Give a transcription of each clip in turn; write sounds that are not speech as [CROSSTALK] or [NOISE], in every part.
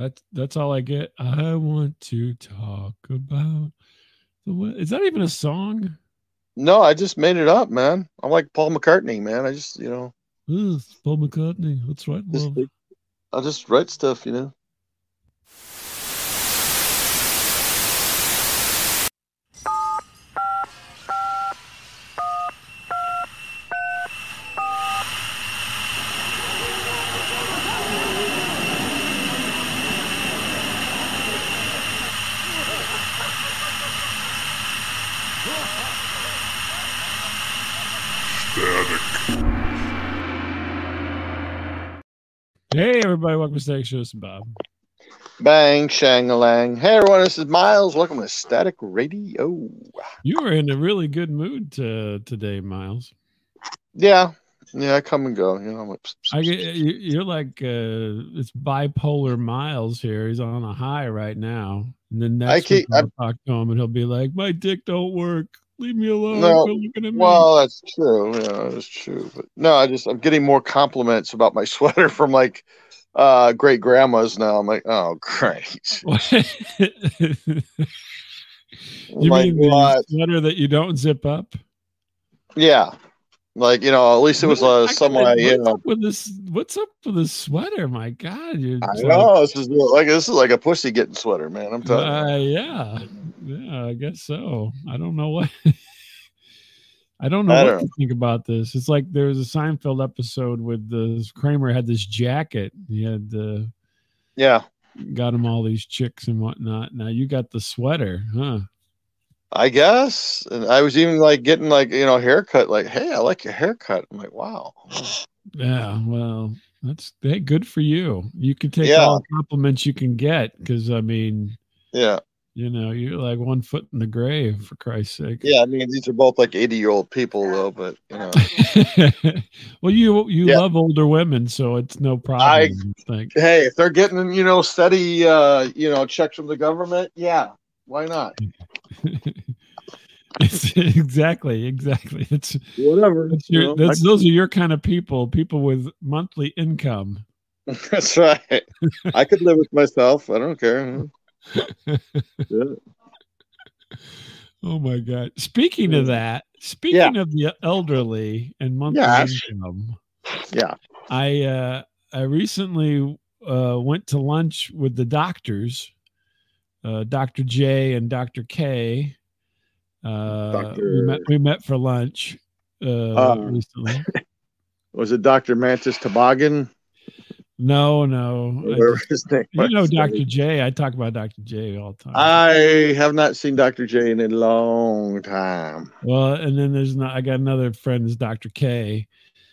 That's that's all I get. I want to talk about the is that even a song? No, I just made it up, man. I'm like Paul McCartney, man. I just, you know, Paul McCartney. That's right. just, love. I'll just write stuff, you know. Hey everybody, welcome to Static Shows and Bob. Bang, shang-a-lang. Hey, everyone, this is Miles. Welcome to Static Radio. You are in a really good mood to, today, Miles. Yeah, yeah, I come and go. You know, I'm like, I get you, you're like uh, it's bipolar Miles here. He's on a high right now, and then next keep- week I'll talk to him, and he'll be like, "My dick don't work. Leave me alone. No, looking at me." well, that's true. Yeah, that's true. But no, I just I'm getting more compliments about my [LAUGHS] sweater from like uh great grandmas now. I'm like, oh great. [LAUGHS] [LAUGHS] you like mean the sweater that you don't zip up? Yeah. Like, you know, at least it was uh you what's know. up with this? What's up with this sweater? My God, you're I like- this is like this is like a pussy getting sweater, man. I'm telling you. Uh, yeah, yeah, I guess so. I don't know what. [LAUGHS] I don't know I what don't to think about this. It's like there was a Seinfeld episode with the Kramer had this jacket. He had uh, Yeah. got him all these chicks and whatnot. Now you got the sweater, huh? I guess. And I was even like getting like, you know, haircut, like, hey, I like your haircut. I'm like, wow. Yeah. Well, that's hey, good for you. You can take Yeah. all the compliments you can get because I mean, Yeah. You know, you're like one foot in the grave for Christ's sake. Yeah. I mean, these are both like 80 year old people though, but you know. [LAUGHS] well, you you Yeah. love older women, so it's no problem. I- I think. hey, if they're getting, you know, steady uh, you know, checks from the government, yeah. Why not? [LAUGHS] It's- exactly, exactly. It's, Whatever. it's you know, that's, those are your kind of people, people with monthly income. [LAUGHS] That's right. I could live with myself. I don't care. [LAUGHS] Yeah. Oh my God! Speaking of that, speaking of the elderly and monthly income, Yeah. I uh, I recently uh, went to lunch with the doctors, uh, Doctor J and Doctor K. Uh, we met we met for lunch uh, Uh, recently. [LAUGHS] Was it Dr. Mantis Toboggan? No, no, I Whatever his name you know. Doctor J. I talk about Doctor J all the time. I have not seen Dr. J in a long time. well, and then there's not. I got another friend, is Doctor K.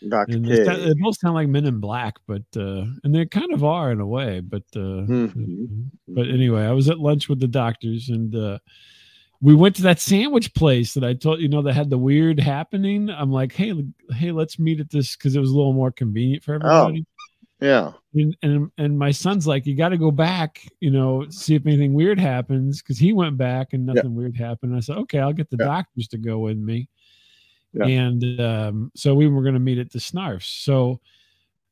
Dr. And K. they, both sound like Men in Black, but uh, and they kind of are in a way. But uh, Mhm. but anyway, I was at lunch with the doctors, and uh, we went to that sandwich place that I told you know that had the weird happening. I'm like, hey, hey, let's meet at this because it was a little more convenient for everybody. Yeah. And, and and my son's like, you got to go back, you know, see if anything weird happens because he went back and nothing weird happened. I said, okay, I'll get the Yeah. doctors to go with me. Yeah. And um, so we were going to meet at the Snarfs. So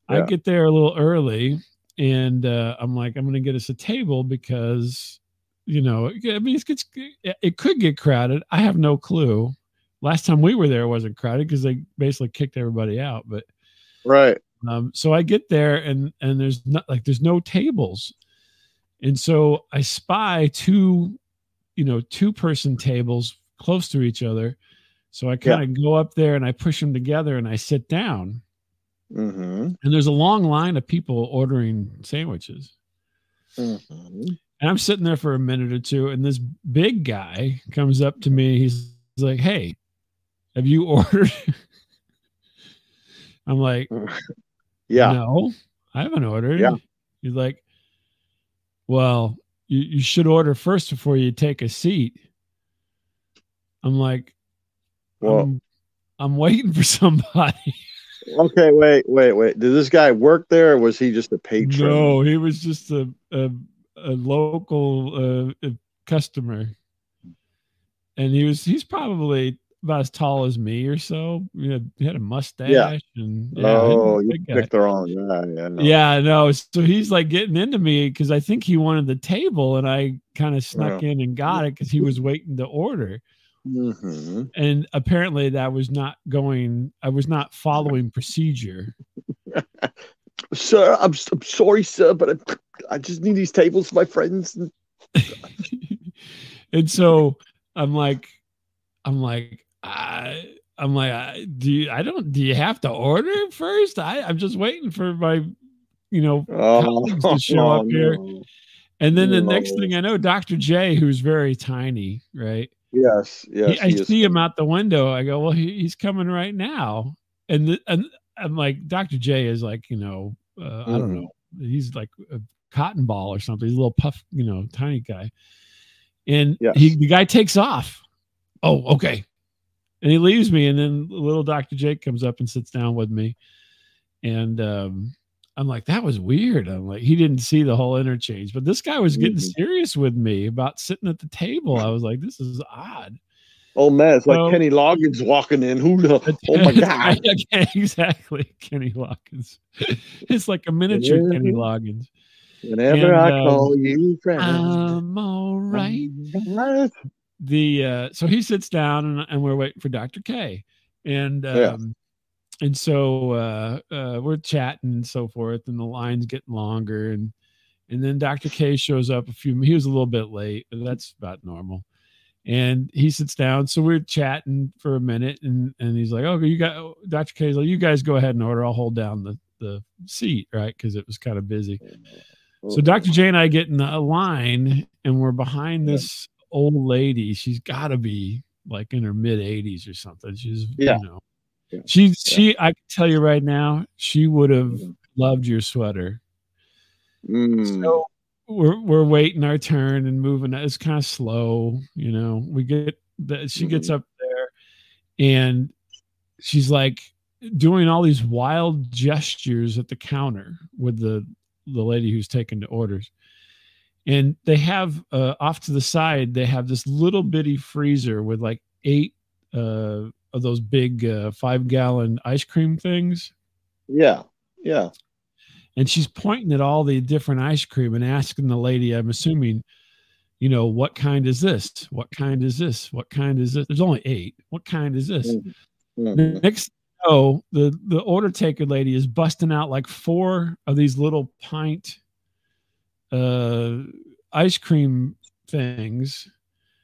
I get there a little early, and uh, I'm like, I'm going to get us a table because, you know, I mean, it gets it could get crowded. I have no clue. Last time we were there, it wasn't crowded because they basically kicked everybody out. But Right. Um, so I get there and and there's not like there's no tables, and so I spy two, you know, two person tables close to each other. So I kind of go up there and I push them together and I sit down, Mm-hmm. and there's a long line of people ordering sandwiches. Mm-hmm. And I'm sitting there for a minute or two, and this big guy comes up to me. He's, he's like, "Hey, have you [LAUGHS] ordered?" I'm like, [LAUGHS] Yeah. No, I haven't ordered. Yeah. He's like, well, you, you should order first before you take a seat. I'm like, Well, I'm, I'm waiting for [LAUGHS] somebody. okay. Wait, wait, wait. Did this guy work there or was he just a patron? No, he was just a a, a local uh, uh, customer, and he was he's probably about as tall as me or so. You know, he had a mustache and yeah, oh, you big guy. picked the wrong guy. Yeah, no. Yeah, I know. So he's like getting into me because I think he wanted the table, and I kind of snuck in and got it because he was waiting to order. Mhm. And apparently, that was not going. I was not following procedure. [LAUGHS] Sir, I'm, I'm sorry, sir, but I, I just need these tables for my friends. and [LAUGHS] so I'm like, I'm like, I, I'm like, I, do you, I don't, do you have to order first? I, I'm just waiting for my, you know, colleagues to show up here. no. And then the No. next thing I know, Dr. J, who's very tiny, right? Yes, yes. He- I he see him out the window. I go, well, he, he's coming right now. And, the, and I'm like, Dr. J is like, you know, uh, I don't Mhm. know. He's like a cotton ball or something. He's a little puff, you know, tiny guy. And Yes. he, the guy takes off. Oh, okay. And he leaves me. And then little Dr. Jake comes up and sits down with me. And um, I'm like, that was weird. I'm like, he didn't see the whole interchange, but this guy was getting Mhm. serious with me about sitting at the table. I was like, this is odd. Oh man, it's like So- Kenny Loggins walking in. Who the? Oh my [LAUGHS] god! [LAUGHS] Exactly. Kenny Loggins. [LAUGHS] It's like a miniature Yeah. Kenny Loggins. Whenever And, I um, call you friend, I'm all right. The uh so he sits down and, and we're waiting for dr k. And um Yeah. and so uh uh we're chatting and so forth and the line's getting longer and and then dr k shows up a few he was a little bit late but that's about normal. And he sits down so we're chatting for a minute and and he's like Oh, you got dr k's like you guys go ahead and order i'll hold down the the seat right? Because it was kind of busy so Dr. J and I get in a line and we're behind this old lady. She's got to be like in her mid 80s or something. She's, Yeah. you know, Yeah. she, she, I can tell you right now, she would have loved your sweater. Mm. So we're, we're waiting our turn and moving. It's kind of slow, you know. We get that she gets Mhm. up there and she's like doing all these wild gestures at the counter with the the lady who's taking the orders and they have uh, off to the side they have this little bitty freezer with like eight uh, of those big uh, five gallon ice cream things. Yeah, yeah. and she's pointing at all the different ice cream and asking the lady i'm assuming you know what kind is this? What kind is this? What kind is this? There's only eight. What kind is this? Mhm. Next thing you know, the the order taker lady is busting out like four of these little pint uh ice cream things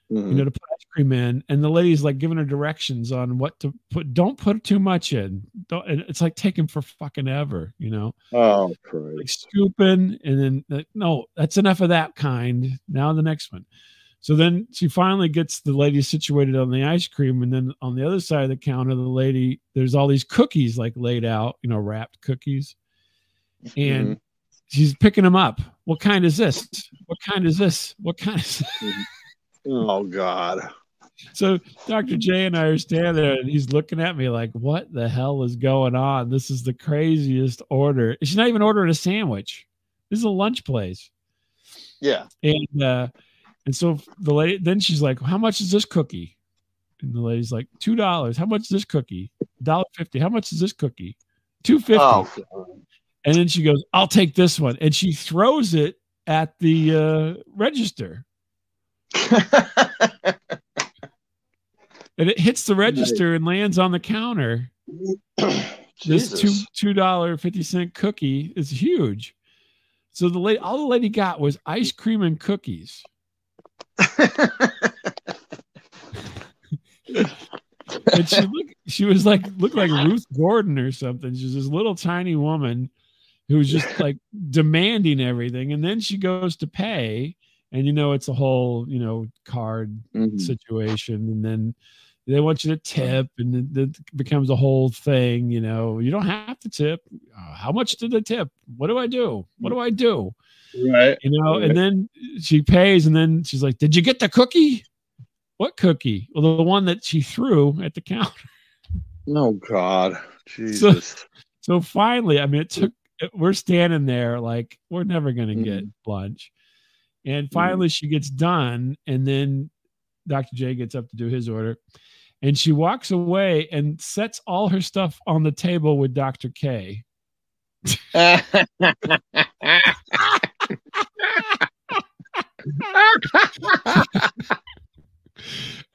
you Mhm. know to put ice cream in and the lady's like giving her directions on what to put don't put too much in don't and it's like taking for fucking ever you know Oh like Christ! scooping and then like, no that's enough of that kind now the next one so then she finally gets the lady situated on the ice cream and then on the other side of the counter the lady there's all these cookies like laid out you know wrapped cookies and Mhm. she's picking them up what kind is this what kind is this what kind is [LAUGHS] Oh God! so dr j and i are standing there and he's looking at me like what the hell is going on this is the craziest order she's not even ordering a sandwich this is a lunch place Yeah. And uh and so the lady then she's like, How much is this cookie? And the lady's like, two dollars. How much is this cookie? Dollar fifty. How much is this cookie? Two fifty. Oh. And then she goes, I'll take this one. And she throws it at the uh register. And it hits the register and lands on the counter. [CLEARS THROAT] This two two dollar fifty cent cookie is huge. So the lady all the lady got was ice cream and cookies. [LAUGHS] and she looked she was like looked like Ruth Gordon or something. She's this little tiny woman who was just like demanding everything. And then she goes to pay, and you know, it's a whole, you know, card Mhm. situation. And then they want you to tip, and it, becomes a whole thing. You know, you don't have to tip. Uh, how much did they tip? What do I do? What do I do? Right. you know Right. and then she pays and then she's like did you get the cookie what cookie well the one that she threw at the counter Oh God. [LAUGHS] Jesus. so finally i mean it took we're standing there like we're never going to Mm-hmm. get lunch and finally she gets done and then dr j gets up to do his order and she walks away and sets all her stuff on the table with Dr. K. [LAUGHS] and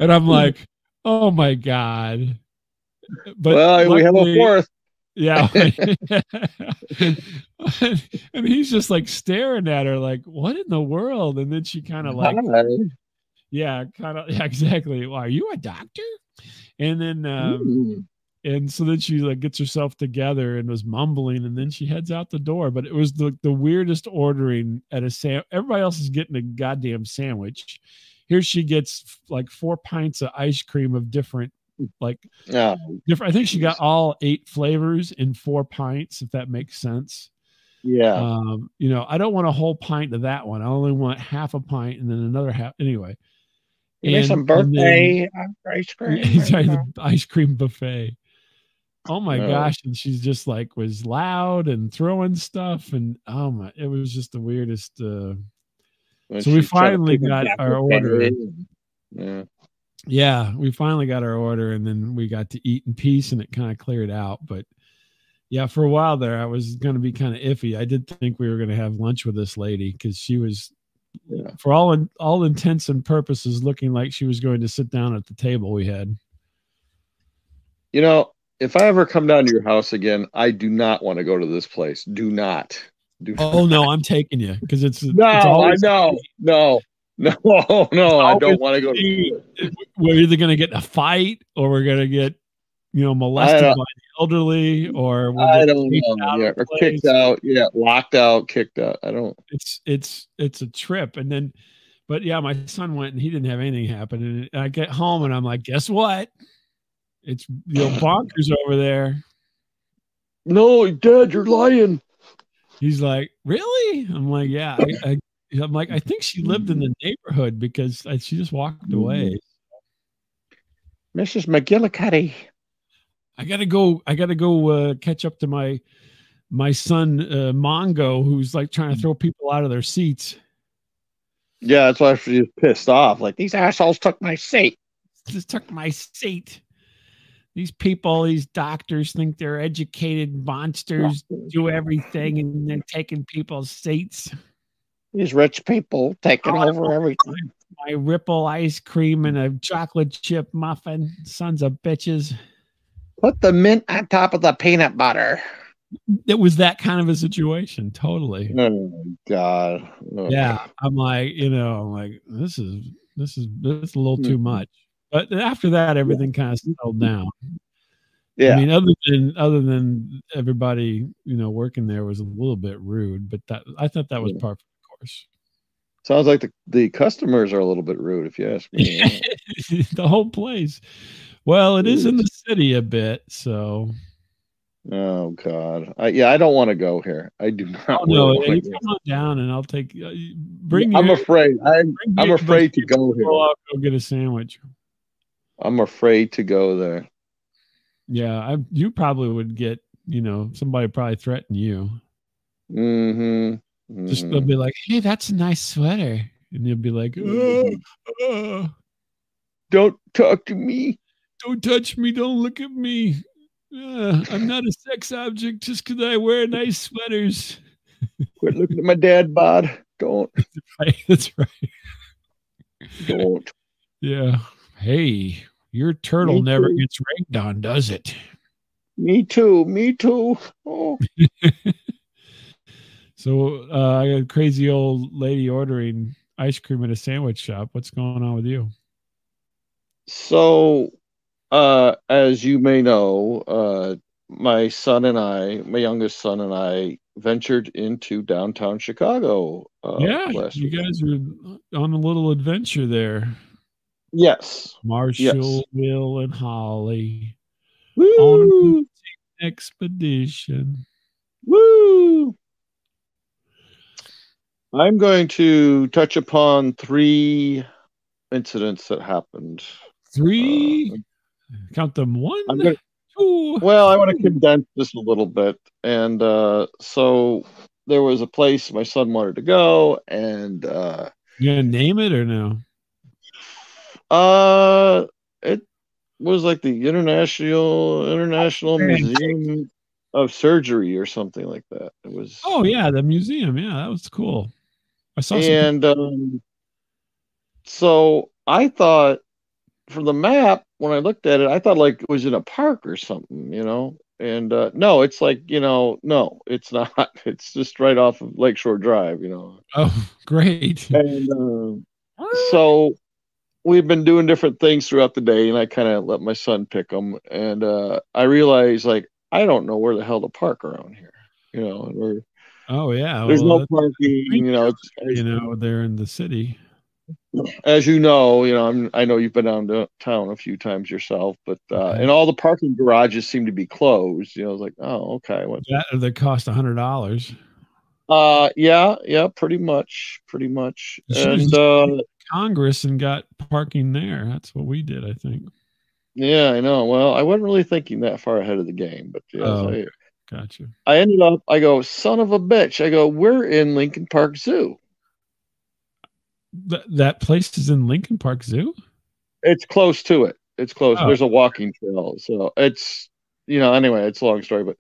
I'm like, oh my god. But well, we have a fourth. Yeah. [LAUGHS] [LAUGHS] and he's just like staring at her, like, what in the world? And then she kind of like, yeah, kind of, [LAUGHS] yeah, exactly. Well, are you a doctor? And then, um, and so then she like gets herself together and was mumbling, and then she heads out the door. But it was the the weirdest ordering at a sam. Everybody else is getting a goddamn sandwich. Here she gets like four pints of ice cream of different like yeah different. I think she got all eight flavors in four pints, if that makes sense. Yeah. Um, you know, I don't want a whole pint of that one. I only want half a pint and then another half. Anyway. And, some birthday then, ice cream. [LAUGHS] the ice cream buffet. Oh my no. gosh. And she's just like was loud and throwing stuff. And oh my, it was just the weirdest. Uh, so we finally got our order. Yeah yeah, we finally got our order and then we got to eat in peace and it kind of cleared out. But yeah, for a while there, I was going to be kind of iffy. I did think we were going to have lunch with this lady because she was, yeah. for all in, all intents and purposes, looking like she was going to sit down at the table we had. You know, if I ever come down to your house again, I do not want to go to this place. Do not. Do oh no, I'm taking you because it's no. It's I know. No, [LAUGHS] No, no, I don't want to go. To we're either going to get in a fight or we're going to get, you know, molested by the elderly, or we'll I don't know. Yeah, or kicked out. Yeah, locked out, kicked out. I don't. It's it's it's a trip, and then, but yeah, my son went and he didn't have anything happen, and I get home and I'm like, guess what? It's you know bonkers over there. No, Dad, you're lying. He's like, really? I'm like, yeah. I, I I'm like, I think she lived in the neighborhood because she just walked away. Mrs. McGillicuddy. I gotta go. I gotta go uh, catch up to my my son uh, Mongo, who's like trying to throw people out of their seats. Yeah, that's why she's pissed off. Like these assholes took my seat. Just took my seat. These people, these doctors think they're educated monsters, do everything, and they're taking people's seats. These rich people taking oh, over everything. My ripple ice cream and a chocolate chip muffin. Sons of bitches. Put the mint on top of the peanut butter. It was that kind of a situation. Totally. Oh my God. Oh. Yeah. I'm like, you know, I'm like, this is this is this is a little too mm-hmm. much. But after that, everything kind of settled down. Yeah. I mean, other than other than everybody, you know, working there was a little bit rude, but that I thought that was yeah. part course. Sounds like the, the customers are a little bit rude, if you ask me. [LAUGHS] the whole place. Well, it is in the city a bit, so. Oh God, I, yeah, I don't want to go here. I do not. Oh, no, you come on down, and I'll take. Uh, bring. I'm afraid. I'm. I'm afraid to go here. I'll go get a sandwich. I'm afraid to go there. Yeah, I. You probably would get. You know, somebody probably threaten you. Hmm. Just they'll be like, "Hey, that's a nice sweater," and you'll be like, oh, oh. "Don't talk to me. Don't touch me. Don't look at me. Uh, I'm not a sex object just because I wear nice sweaters." Quit looking at my dad bod. Don't. [LAUGHS] That's right. That's right. Don't. Yeah. Hey, your turtle never gets rained on, does it? Me too. Me too. Oh. [LAUGHS] So uh, I got a crazy old lady ordering ice cream at a sandwich shop. What's going on with you? So, uh, as you may know, uh, my son and I, my youngest son and I, ventured into downtown Chicago. Uh, yeah, you guys are on a little adventure there. Yes, Marshall, yes. Will, and Holly Woo! on an expedition. Woo! I'm going to touch upon three incidents that happened. Three? Uh, Count them one, gonna, two. Well, I want to condense this a little bit. And uh, so there was a place my son wanted to go, and uh, you gonna name it or no? Uh, it was like the International International Museum of Surgery or something like that. It was. Oh yeah, the museum. Yeah, that was cool. I saw. And um, so I thought, from the map, when I looked at it, I thought like it was in a park or something, you know. And uh, no, it's like you know, no, it's [LAUGHS] not. It's just right off of Lakeshore Drive, you know. Oh, great. And uh, so we've been doing different things throughout the day, and I kind of let my son pick them. And uh, I realized like I don't know where the hell to park around here, you know. Or oh yeah, there's well, no parking, you know. You know, they're in the city. as you know, you know, I'm, I know you've been down to town a few times yourself, but uh, Okay. and all the parking garages seem to be closed. You know, it's like, oh, okay, what? That that cost a hundred dollars. Uh, yeah, yeah, pretty much, pretty much. And uh, Congress and got parking there. That's what we did, I think. yeah, I know. Well, I wasn't really thinking that far ahead of the game, but yeah, Oh. Gotcha. I ended up. I go, son of a bitch. I go, we're in Lincoln Park Zoo. Th- that place is in Lincoln Park Zoo. It's close to it. It's close. Oh. There's a walking trail, so it's you know. Anyway, it's a long story, but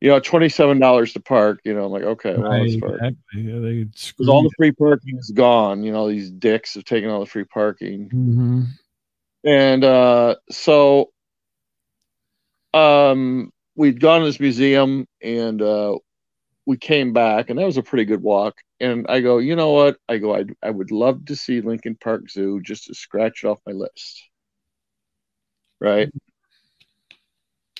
you know, twenty seven dollars to park. You know, I'm like, okay, well, Right, exactly. Yeah, Because all the free parking is gone. You know, these dicks have taken all the free parking. hmm And uh, so um, we'd gone to this museum and uh, we came back, and that was a pretty good walk. And I go, you know what? I go, I, I would love to see Lincoln Park Zoo just to scratch it off my list. Right.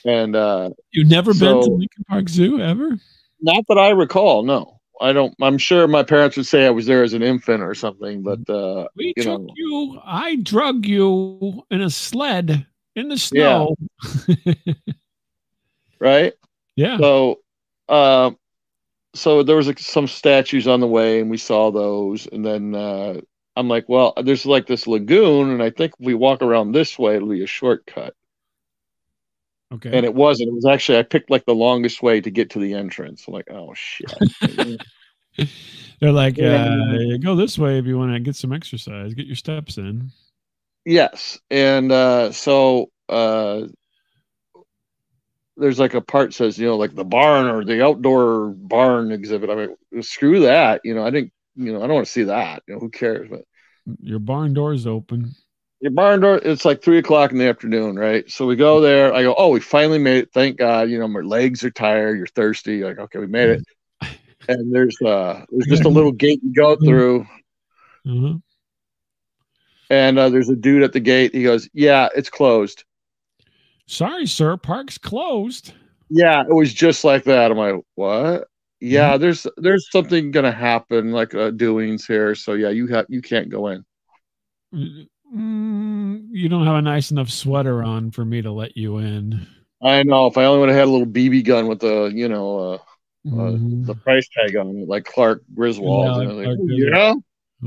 And uh, You've never been to Lincoln Park Zoo ever? not that I recall, no. I don't. I'm sure my parents would say I was there as an infant or something, but uh, We you took know. you. I drug you in a sled in the snow. [LAUGHS] right. Yeah. So, uh, so there was like, some statues on the way, and we saw those. And then uh, I'm like, well, there's like this lagoon, and I think if we walk around this way, it'll be a shortcut. Okay. And it wasn't. It was actually I picked like the longest way to get to the entrance. I'm like, oh shit. [LAUGHS] They're like, Yeah. uh, go this way if you want to get some exercise, get your steps in. yes, and uh, so uh, there's like a part says you know like the barn or the outdoor barn exhibit. I mean, screw that. You know, I didn't. You know, I don't want to see that. You know, who cares? But Your barn door is open. Your barn door, it's like three o'clock in the afternoon, right? So we go there. I go, oh, we finally made it. Thank God. You know, my legs are tired. You're thirsty. You're like, okay, we made it. [LAUGHS] And there's uh, there's just a little gate you go through, Uh-huh. and uh, there's a dude at the gate. He goes, yeah, it's closed. Sorry, sir. Park's closed. Yeah, it was just like that. I'm like, what? Yeah, there's there's something gonna happen, like uh, doings here. So yeah, you have you can't go in. Mm, you don't have a nice enough sweater on for me to let you in. I know. If I only would have had a little BB gun with the, you know, uh, Mhm. the price tag on it, like Clark Griswold. Yeah, you like know, Clark Griswold. yeah.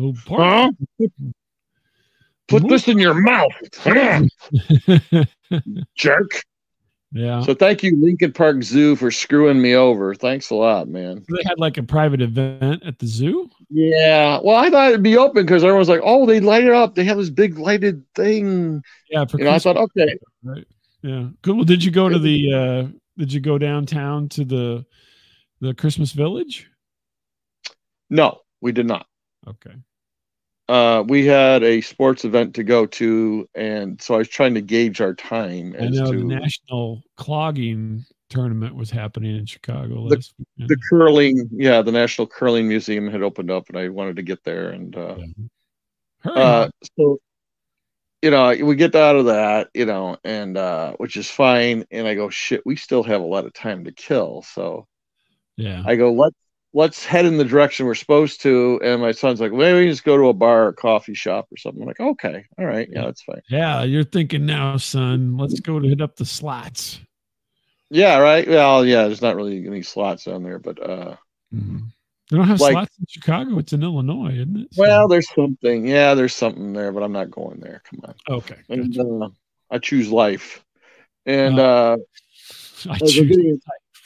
Oh, park. Huh? [LAUGHS] Put this in your mouth, [LAUGHS] jerk. yeah. So thank you, Lincoln Park Zoo, for screwing me over. Thanks a lot, man. they had like a private event at the zoo. Yeah. Well, I thought it'd be open because everyone's like, "Oh, they light it up. They have this big lighted thing." Yeah. For You know, I thought, okay, right? Yeah. Good. Well, did you go to the? uh Did you go downtown to the the Christmas Village? no, we did not. Okay. Uh, we had a sports event to go to, and so I was trying to gauge our time I as know to the national clogging tournament was happening in Chicago The- the curling. Yeah, the National Curling Museum had opened up, and I wanted to get there, and uh, Hurry. uh so you know we get out of that you know and uh which is fine and i go shit we still have a lot of time to kill so yeah. i go let's let's head in the direction we're supposed to and my son's like maybe we just go to a bar or coffee shop or something I'm like okay all right yeah that's fine yeah. You're thinking now, son. Let's go to hit up the slots. yeah right well yeah there's not really any slots down there but uh Mhm. They don't have Like- slots in Chicago. It's in Illinois, isn't it? So- well there's something yeah there's something there but i'm not going there come on okay. and gotcha. uh, i choose life and uh I choose getting.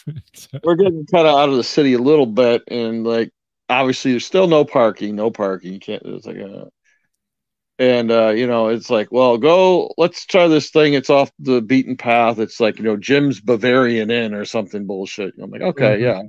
[LAUGHS] we're getting kind of out of the city a little bit, and like obviously there's still no parking, no parking. You can't. It's like uh and uh, you know, it's like, well, go, let's try this thing. It's off the beaten path. It's like, you know, Jim's Bavarian Inn or something bullshit. I'm like, okay, Mhm. yeah.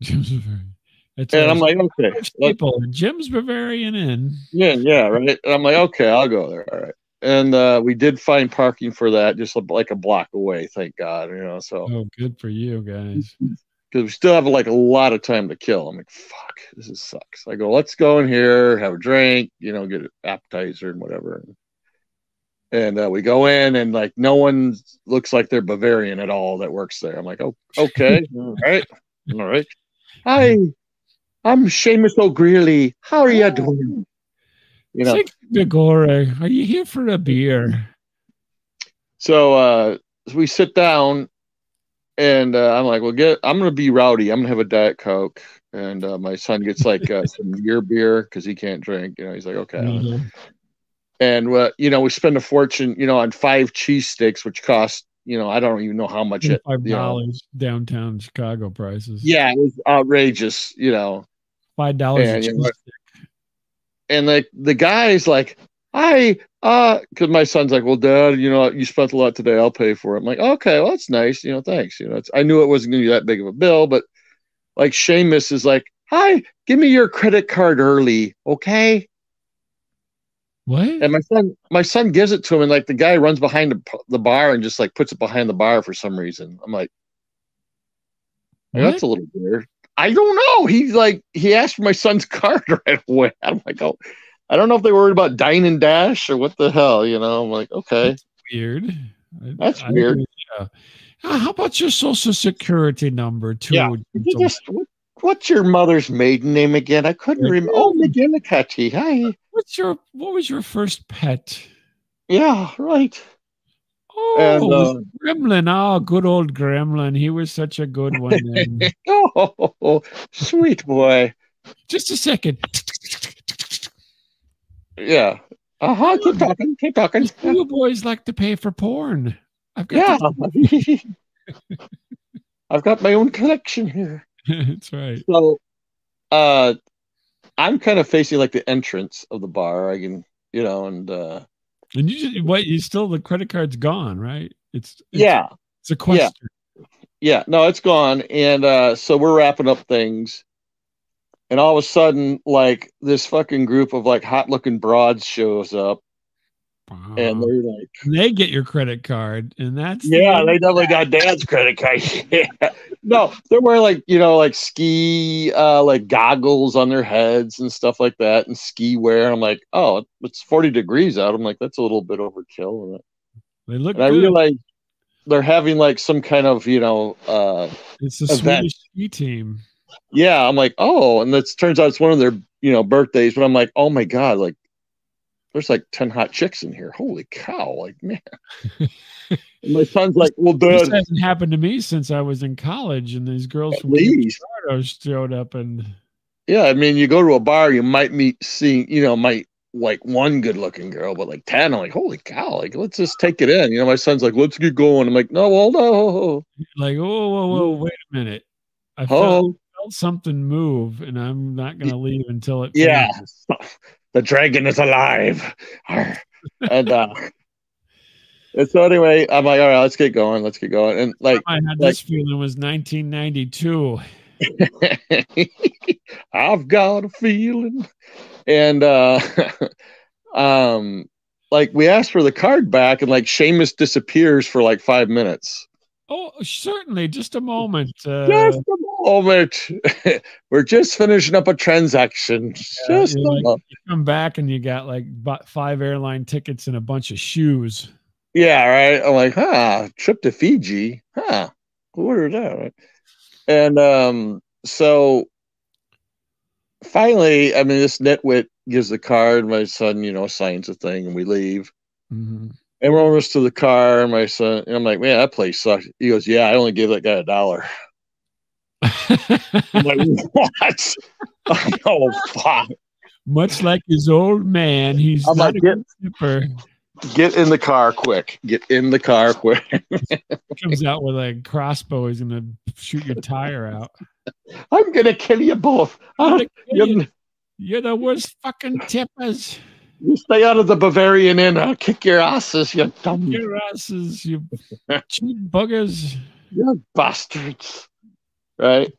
Jim's Bavarian. It's And I'm like, okay, [LAUGHS] people. Jim's Bavarian Inn. yeah, yeah, right. And I'm like, okay, I'll go there. All right. And uh, we did find parking for that, just like a block away. Thank God, you know. So Oh, good for you guys. [LAUGHS] because we still have like a lot of time to kill. I'm like, fuck, this is sucks. I go, let's go in here, have a drink, you know, get an appetizer and whatever. And uh, we go in, and like no one looks like they're Bavarian at all that works there. I'm like, oh, okay, [LAUGHS] all right, all right. Hi, I'm Seamus O'Greely. How are you doing? You know, Say, Gregore, are you here for a beer? So uh, we sit down, and uh, I'm like, "Well, get. I'm gonna be rowdy. I'm gonna have a diet coke." And uh, my son gets like uh, some [LAUGHS] year beer because he can't drink. You know, he's like, "Okay." Mhm. And uh, you know, we spend a fortune, you know, on five cheesesteaks, which cost, you know, I don't even know how much it. Five dollars downtown Chicago prices. yeah, it was outrageous. You know, five dollars. Yeah, a you know, cheese and like the guy's like, I uh, because my son's like, "Well, Dad, you know, you spent a lot today. I'll pay for it." I'm like, "Okay, well, that's nice. You know, thanks. You know, it's, I knew it wasn't going to be that big of a bill, but like Seamus is like, "Hi, give me your credit card early, okay?" What? And my son, my son gives it to him, and like the guy runs behind the, the bar and just like puts it behind the bar for some reason. I'm like, "Well, What? that's a little weird. I don't know. He's like, he asked for my son's [LAUGHS] card right away. I'm like, oh, I don't know if they worried about dine and dash or what the hell, you know. I'm like, okay, weird. That's I weird. agree, yeah. Uh, How about your social security number too? Yeah. Just what, what's your mother's maiden name again? I couldn't remember. Oh, McGillicuddy. Hi. What's your what was your first pet? Yeah, right. Oh, And, it uh, Gremlin. Oh, good old Gremlin. He was such a good one. [LAUGHS] Oh, sweet boy. Just a second. Yeah. Uh huh. Keep talking. Keep talking. You boys like to pay for porn. I've got yeah. [LAUGHS] I've got my own collection here. [LAUGHS] That's right. So, uh, I'm kind of facing like the entrance of the bar. I can, you know, and uh, And you just what? You still the credit card's gone, right? It's, it's yeah, It's a question. yeah. No, it's gone. And uh, so we're wrapping up things, and all of a sudden, like this fucking group of like hot looking broads shows up, Wow. and they're like. They get your credit card, and that's Yeah, end. they definitely got dad's credit card. [LAUGHS] yeah. No, they're wearing like, you know, like ski uh like goggles on their heads and stuff like that and ski wear. I'm like, oh, it's 40 degrees out. I'm like, that's a little bit overkill. And, they look and I realize they're having like some kind of, you know, uh it's a event. Swedish ski team. yeah, I'm like, oh, and it turns out it's one of their, you know, birthdays, but I'm like, oh my god, like there's like 10 hot chicks in here. Holy cow, like man. my son's like, well, [LAUGHS] This hasn't happened to me since I was in college, and these girls at from. Colorado showed up, and Yeah, I mean, you go to a bar, you might meet, see, you know, might like one good looking girl, but like 10, I'm like, holy cow, like, let's just take it in. You know, my son's like, let's get going. I'm like, no, hold on. like, whoa, whoa, whoa, mm. wait a minute. I felt, Oh, felt something move, and I'm not going to leave until it. yeah. finishes. [LAUGHS] The dragon is alive. and, uh, and so anyway, I'm like, all right, let's get going. Let's get going. And like, I had this feeling was 1992. [LAUGHS] I've got a feeling. And uh [LAUGHS] um like we asked for the card back and like Seamus disappears for like five minutes. Oh, certainly, just a moment. Uh, Just a moment. [LAUGHS] We're just finishing up a transaction. Yeah, Just like- come back and you got like five airline tickets and a bunch of shoes. yeah, right. I'm like, huh, trip to Fiji. Huh. Are that? Right? And um so finally, I mean this nitwit gives the card, my son, you know, signs the thing and we leave. Mhm. And we're almost to the car, and my son, and I'm like, man, that place sucks. He goes, yeah, I only gave that guy a dollar. I'm like, [LAUGHS] what? [LAUGHS] oh, fuck. Much like his old man, he's I'm not like, a good tipper. Get in the car quick. Get in the car quick. [LAUGHS] Comes out with a crossbow, he's gonna shoot your tire out. I'm going to kill you both. Ah, You're, you're- you're the worst fucking tippers. You stay out of the Bavarian Inn. I'll kick your asses, you dumb Your asses, you cheap buggers. you bastards. Right?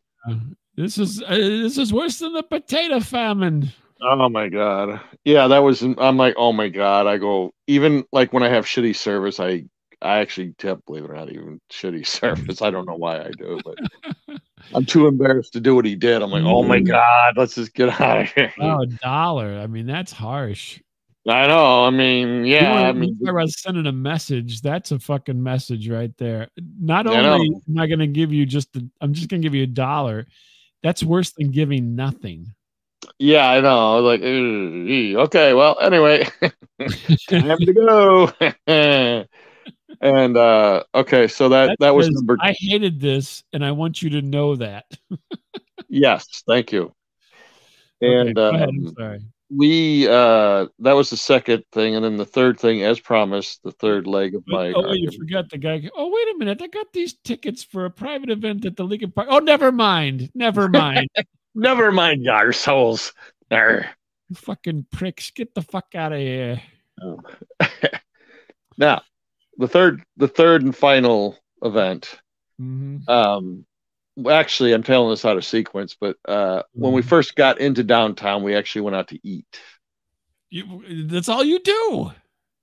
This is uh, this is worse than the potato famine. Oh my god. Yeah, that was I'm like, oh my god. I go even like when I have shitty service, I I actually tip, believe it or not, even shitty [LAUGHS] service. I don't know why I do, but [LAUGHS] I'm too embarrassed to do what he did. I'm like, oh my god, let's just get out of here. Oh, a dollar. I mean, that's harsh. I know. I mean, yeah. I mean, I was sending a message. That's a fucking message right there. Not only am I going to give you just, I'm just going to give you a dollar. That's worse than giving nothing. yeah, I know. I was like, okay, well, anyway, [LAUGHS] time to go. [LAUGHS] and uh okay, so that That that was number I hated this, and I want you to know that. [LAUGHS] yes, thank you. Okay, And go ahead, I'm um, sorry. We uh that was the second thing and then the third thing as promised the third leg of my oh, you forgot the guy. Oh, wait a minute! I got these tickets for a private event at the Lincoln Park. Oh, never mind. Never mind. [LAUGHS] never mind your souls there You fucking pricks, get the fuck out of here. [LAUGHS] now the third the third and final event hmm um well, actually i'm telling this out of sequence but uh when we Mhm. first got into downtown we actually went out to eat You, that's all you do.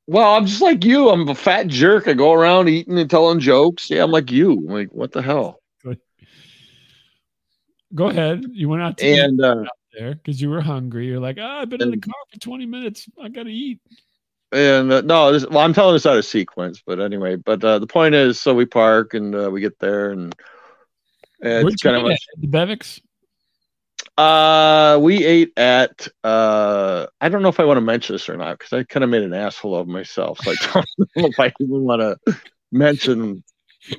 well i'm just like you i'm a fat jerk i go around eating and telling jokes yeah i'm like you I'm like what the hell Go ahead. You went out to eat and uh there because you were hungry. You're like, oh, I've been in the car for 20 minutes. I gotta eat. and uh, no, this, well, I'm telling this out of sequence, but anyway. But uh, the point is, so we park and uh, we get there, and, and it's you kind of the Bevics? uh, we ate at uh, I don't know if I want to mention this or not because I kind of made an asshole of myself, so [LAUGHS] I don't know if I even want to mention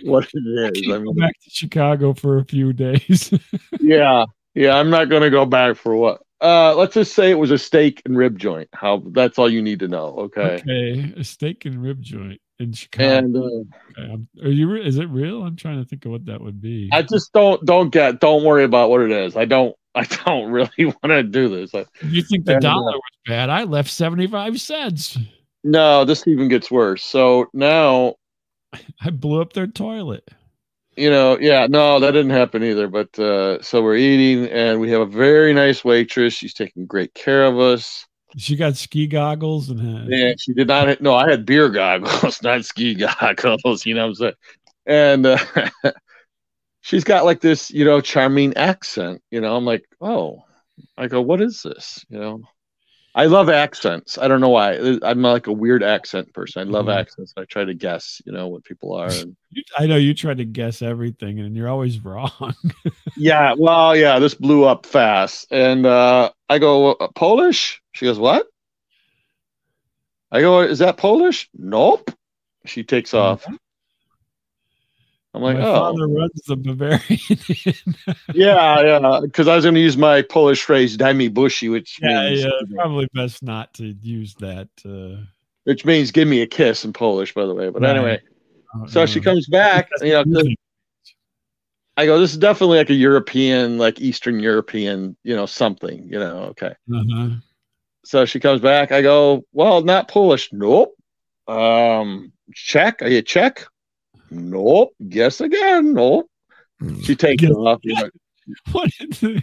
what it is. I mean, back to Chicago for a few days. [LAUGHS] yeah, yeah, I'm not going to go back for what. Uh, let's just say it was a steak and rib joint. How that's all you need to know. Okay. okay, a steak and rib joint in Chicago. And uh, Okay, are you? Is it real? I'm trying to think of what that would be. I just don't don't get don't worry about what it is. I don't [LAUGHS] I don't really [LAUGHS] want to do this. I, you think the and, uh, dollar was bad? I left 75 cents. no, this even gets worse. So now [LAUGHS] I blew up their toilet. you know, yeah, no, that didn't happen either. But uh, so we're eating, and we have a very nice waitress. She's taking great care of us. She got ski goggles and had, And she did not. No, I had beer goggles, [LAUGHS] not ski goggles. You know what I'm saying? And uh, [LAUGHS] she's got like this, you know, charming accent. You know, I'm like, oh, I go, what is this? You know, I love accents. I don't know why. I'm like a weird accent person. I love Mhm. accents. I try to guess, you know, what people are. And, [LAUGHS] I know you try to guess everything and you're always wrong. yeah, well, yeah, this blew up fast. And uh, I go, "Uh, Polish? She goes, what? I go, is that Polish? Nope. She takes off. I'm like, My oh, father runs the Bavarian. [LAUGHS] Yeah, yeah. Because I was going to use my Polish phrase, "daj mi bushi," which yeah, means yeah. Probably best not to use that. Uh, which means "give me a kiss" in Polish, by the way. But Right. anyway, so she comes back. You know. I go, "This is definitely like a European, like Eastern European, you know, something." You know, okay. Uh-huh. So she comes back. I go, "Well, not Polish." Nope. Um, Czech? Are you Czech? Nope. Guess again. Nope. She takes Guess off. You [LAUGHS] know, What,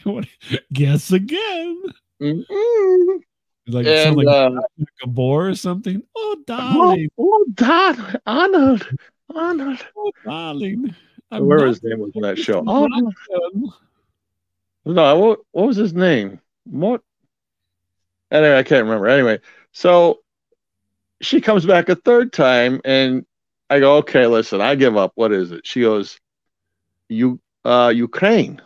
what? Guess again. "Mm-mm." Like, and like uh, a boar or something. Oh, oh, darling. oh, Don, Arnold, Arnold. Oh, darling. I'm Where not his name was in that show? Oh, no, what, what was his name? What? Anyway, I can't remember. Anyway, so she comes back a third time, and I go, okay, listen, I give up. What is it? She goes, you, uh, Ukraine.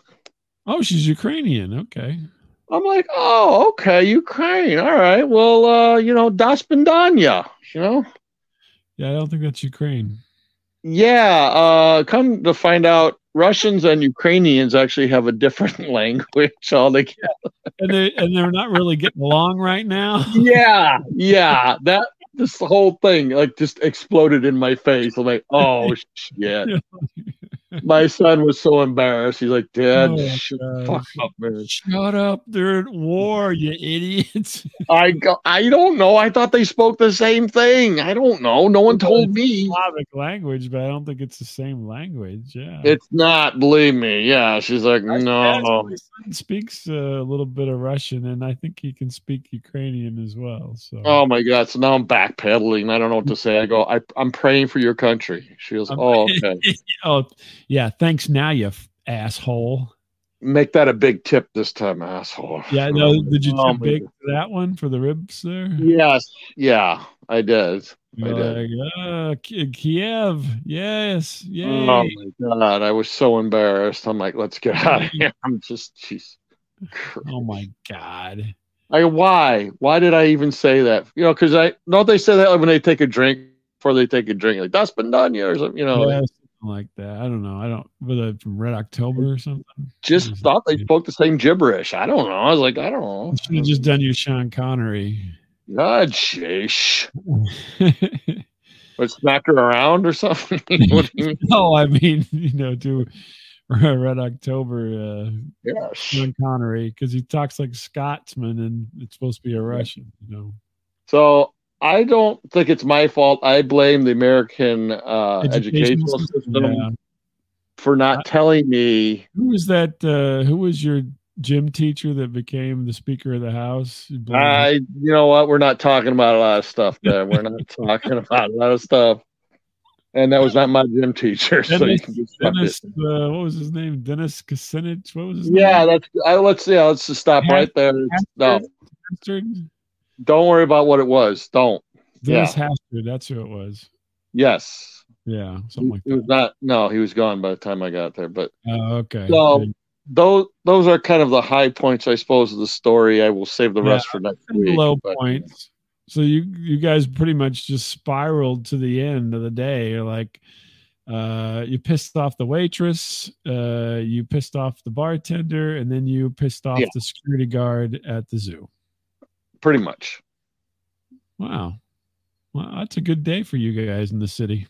Oh, she's Ukrainian. Okay. I'm like, oh, okay, Ukraine. All right. Well, uh, you know, Das Bandanya, you know? Yeah, I don't think that's Ukraine. Yeah, uh, come to find out, Russians and Ukrainians actually have a different [LAUGHS] language altogether. And they and they're not really getting along right now. [LAUGHS] yeah, yeah. That this whole thing like just exploded in my face. I'm like, oh [LAUGHS] shit. My son was so embarrassed. He's like, Dad, Oh, shut fuck up, man. Shut up! They're at war, you idiots. [LAUGHS] I go, I don't know. I thought they spoke the same thing. I don't know. No one told me. Slavic language, but I don't think it's the same language. Yeah. It's not, believe me. Yeah. She's like, That's- no. My son speaks uh, a little bit of Russian, and I think he can speak Ukrainian as well. So. Oh my God. So now I'm backpedaling. I don't know what to say. I go, I, I'm praying for your country. She goes, I'm- oh, okay. [LAUGHS] oh, yeah. Thanks. Now you f- asshole. Make that a big tip this time, asshole. Yeah. No. Did you Oh, tip my big for that one for the ribs there? Yes. Yeah, I did. I You're did. like, uh, Ki- Kiev. Yes. Yay. Oh my God. I was so embarrassed. I'm like, let's get out of [LAUGHS] here. I'm just, jeez. Oh my God. I why? Why did I even say that? You know, because I don't they say that when they take a drink before they take a drink, like that's been done, or something. You know, yeah, something like that. I don't know. I don't. Was it from Red October or something? just thought they spoke the same gibberish. I don't know. I was like, I don't know. You should have just done your Sean Connery. God, sheesh. [LAUGHS] But smack her around or something. [LAUGHS] what do you [LAUGHS] mean? no, I mean, you know, do Red October, uh, Yes. Sean Connery, because he talks like Scotsman and it's supposed to be a Russian, you know. So I don't think it's my fault. I blame the American uh, educational system Yeah. for not telling me. Who was that? Uh, who was your gym teacher that became the Speaker of the House? You? I, you know what? We're not talking about a lot of stuff there. We're not [LAUGHS] talking about a lot of stuff. And that was not my gym teacher. So you Dennis, can just fuck Dennis uh, what was his name? Dennis Kucinich. What was his Yeah, name? that's. I, let's yeah. Let's just stop right there. It's- no, Hastert? Don't worry about what it was. Don't. Dennis Hastert. That's who it was. Yes, Yeah, something like he was that. not. No, he was gone by the time I got there. But Oh, okay. So, those those are kind of the high points, I suppose, of the story. I will save the Yeah, rest for next the week. low but- points. So you you guys pretty much just spiraled to the end of the day. You're like, uh, you pissed off the waitress, uh, you pissed off the bartender, and then you pissed off Yeah. the security guard at the zoo. Pretty much. Wow. Well, that's a good day for you guys in the city.